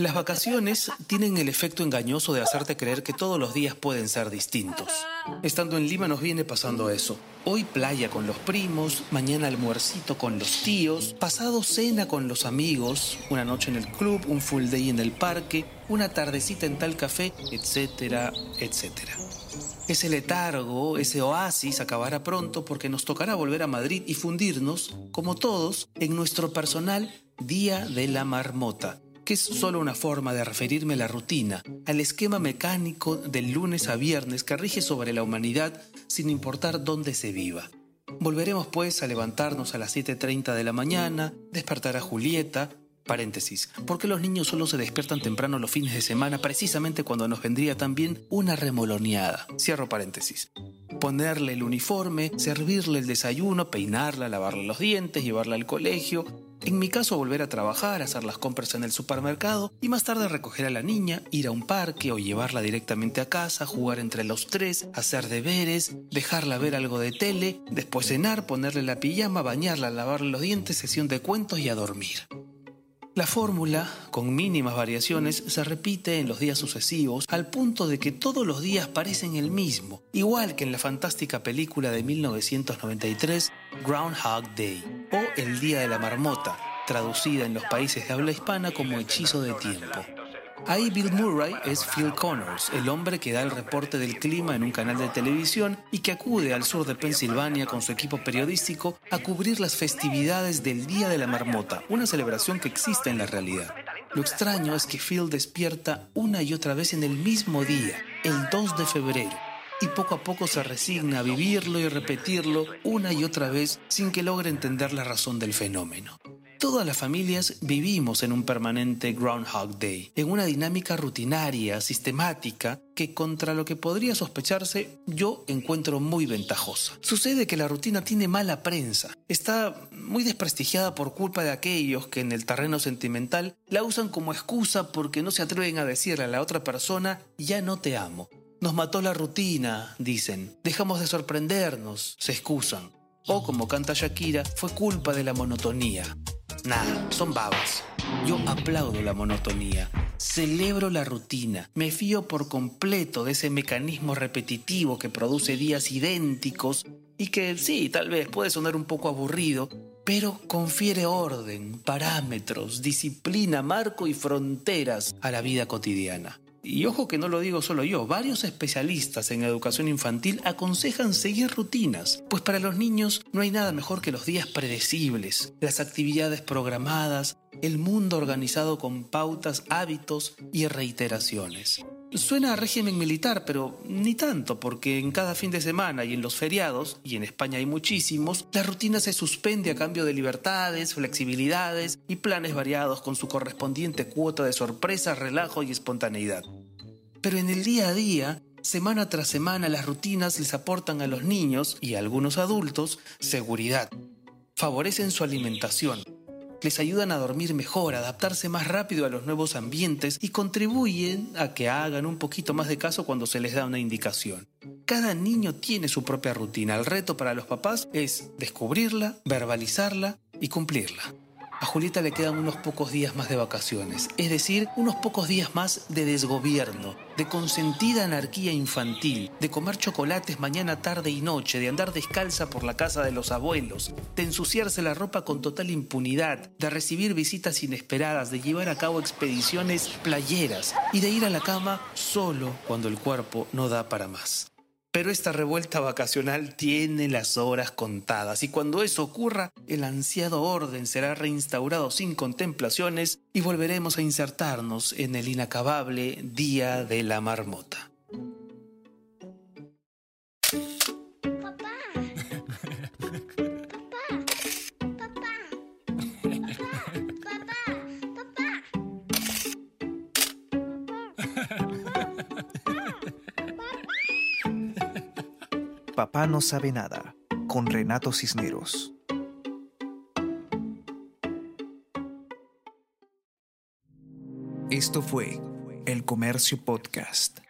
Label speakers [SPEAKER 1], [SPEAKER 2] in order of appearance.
[SPEAKER 1] Las vacaciones tienen el efecto engañoso de hacerte creer que todos los días pueden ser distintos. Estando en Lima nos viene pasando eso. Hoy playa con los primos, mañana almuercito con los tíos, pasado cena con los amigos, una noche en el club, un full day en el parque, una tardecita en tal café, etcétera, etcétera. Ese letargo, ese oasis acabará pronto porque nos tocará volver a Madrid y fundirnos, como todos, en nuestro personal Día de la Marmota que es solo una forma de referirme a la rutina, al esquema mecánico del lunes a viernes que rige sobre la humanidad sin importar dónde se viva. Volveremos pues a levantarnos a las 7.30 de la mañana, despertar a Julieta, paréntesis, porque los niños solo se despiertan temprano los fines de semana precisamente cuando nos vendría también una remoloneada, cierro paréntesis. Ponerle el uniforme, servirle el desayuno, peinarla, lavarle los dientes, llevarla al colegio, en mi caso, volver a trabajar, hacer las compras en el supermercado y más tarde recoger a la niña, ir a un parque o llevarla directamente a casa, jugar entre los tres, hacer deberes, dejarla ver algo de tele, después cenar, ponerle la pijama, bañarla, lavarle los dientes, sesión de cuentos y a dormir. La fórmula, con mínimas variaciones, se repite en los días sucesivos al punto de que todos los días parecen el mismo, igual que en la fantástica película de 1993 Groundhog Day o El Día de la Marmota, traducida en los países de habla hispana como Hechizo de Tiempo. Ahí Bill Murray es Phil Connors, el hombre que da el reporte del clima en un canal de televisión y que acude al sur de Pensilvania con su equipo periodístico a cubrir las festividades del Día de la Marmota, una celebración que existe en la realidad. Lo extraño es que Phil despierta una y otra vez en el mismo día, el 2 de febrero, y poco a poco se resigna a vivirlo y repetirlo una y otra vez sin que logre entender la razón del fenómeno. Todas las familias vivimos en un permanente Groundhog Day, en una dinámica rutinaria, sistemática, que contra lo que podría sospecharse yo encuentro muy ventajosa. Sucede que la rutina tiene mala prensa, está muy desprestigiada por culpa de aquellos que en el terreno sentimental la usan como excusa porque no se atreven a decirle a la otra persona ya no te amo. Nos mató la rutina, dicen. Dejamos de sorprendernos, se excusan. O como canta Shakira, fue culpa de la monotonía. Nada, son babas. Yo aplaudo la monotonía, celebro la rutina, me fío por completo de ese mecanismo repetitivo que produce días idénticos y que sí, tal vez puede sonar un poco aburrido, pero confiere orden, parámetros, disciplina, marco y fronteras a la vida cotidiana. Y ojo que no lo digo solo yo, varios especialistas en educación infantil aconsejan seguir rutinas, pues para los niños no hay nada mejor que los días predecibles, las actividades programadas, el mundo organizado con pautas, hábitos y reiteraciones. Suena a régimen militar, pero ni tanto, porque en cada fin de semana y en los feriados, y en España hay muchísimos, la rutina se suspende a cambio de libertades, flexibilidades y planes variados con su correspondiente cuota de sorpresa, relajo y espontaneidad. Pero en el día a día, semana tras semana, las rutinas les aportan a los niños y a algunos adultos seguridad. Favorecen su alimentación, les ayudan a dormir mejor, adaptarse más rápido a los nuevos ambientes y contribuyen a que hagan un poquito más de caso cuando se les da una indicación. Cada niño tiene su propia rutina. El reto para los papás es descubrirla, verbalizarla y cumplirla. A Julieta le quedan unos pocos días más de vacaciones, es decir, unos pocos días más de desgobierno, de consentida anarquía infantil, de comer chocolates mañana, tarde y noche, de andar descalza por la casa de los abuelos, de ensuciarse la ropa con total impunidad, de recibir visitas inesperadas, de llevar a cabo expediciones playeras y de ir a la cama solo cuando el cuerpo no da para más. Pero esta revuelta vacacional tiene las horas contadas y cuando eso ocurra, el ansiado orden será reinstaurado sin contemplaciones y volveremos a insertarnos en el inacabable Día de la Marmota.
[SPEAKER 2] Papá no sabe nada, con Renato Cisneros. Esto fue El Comercio Podcast.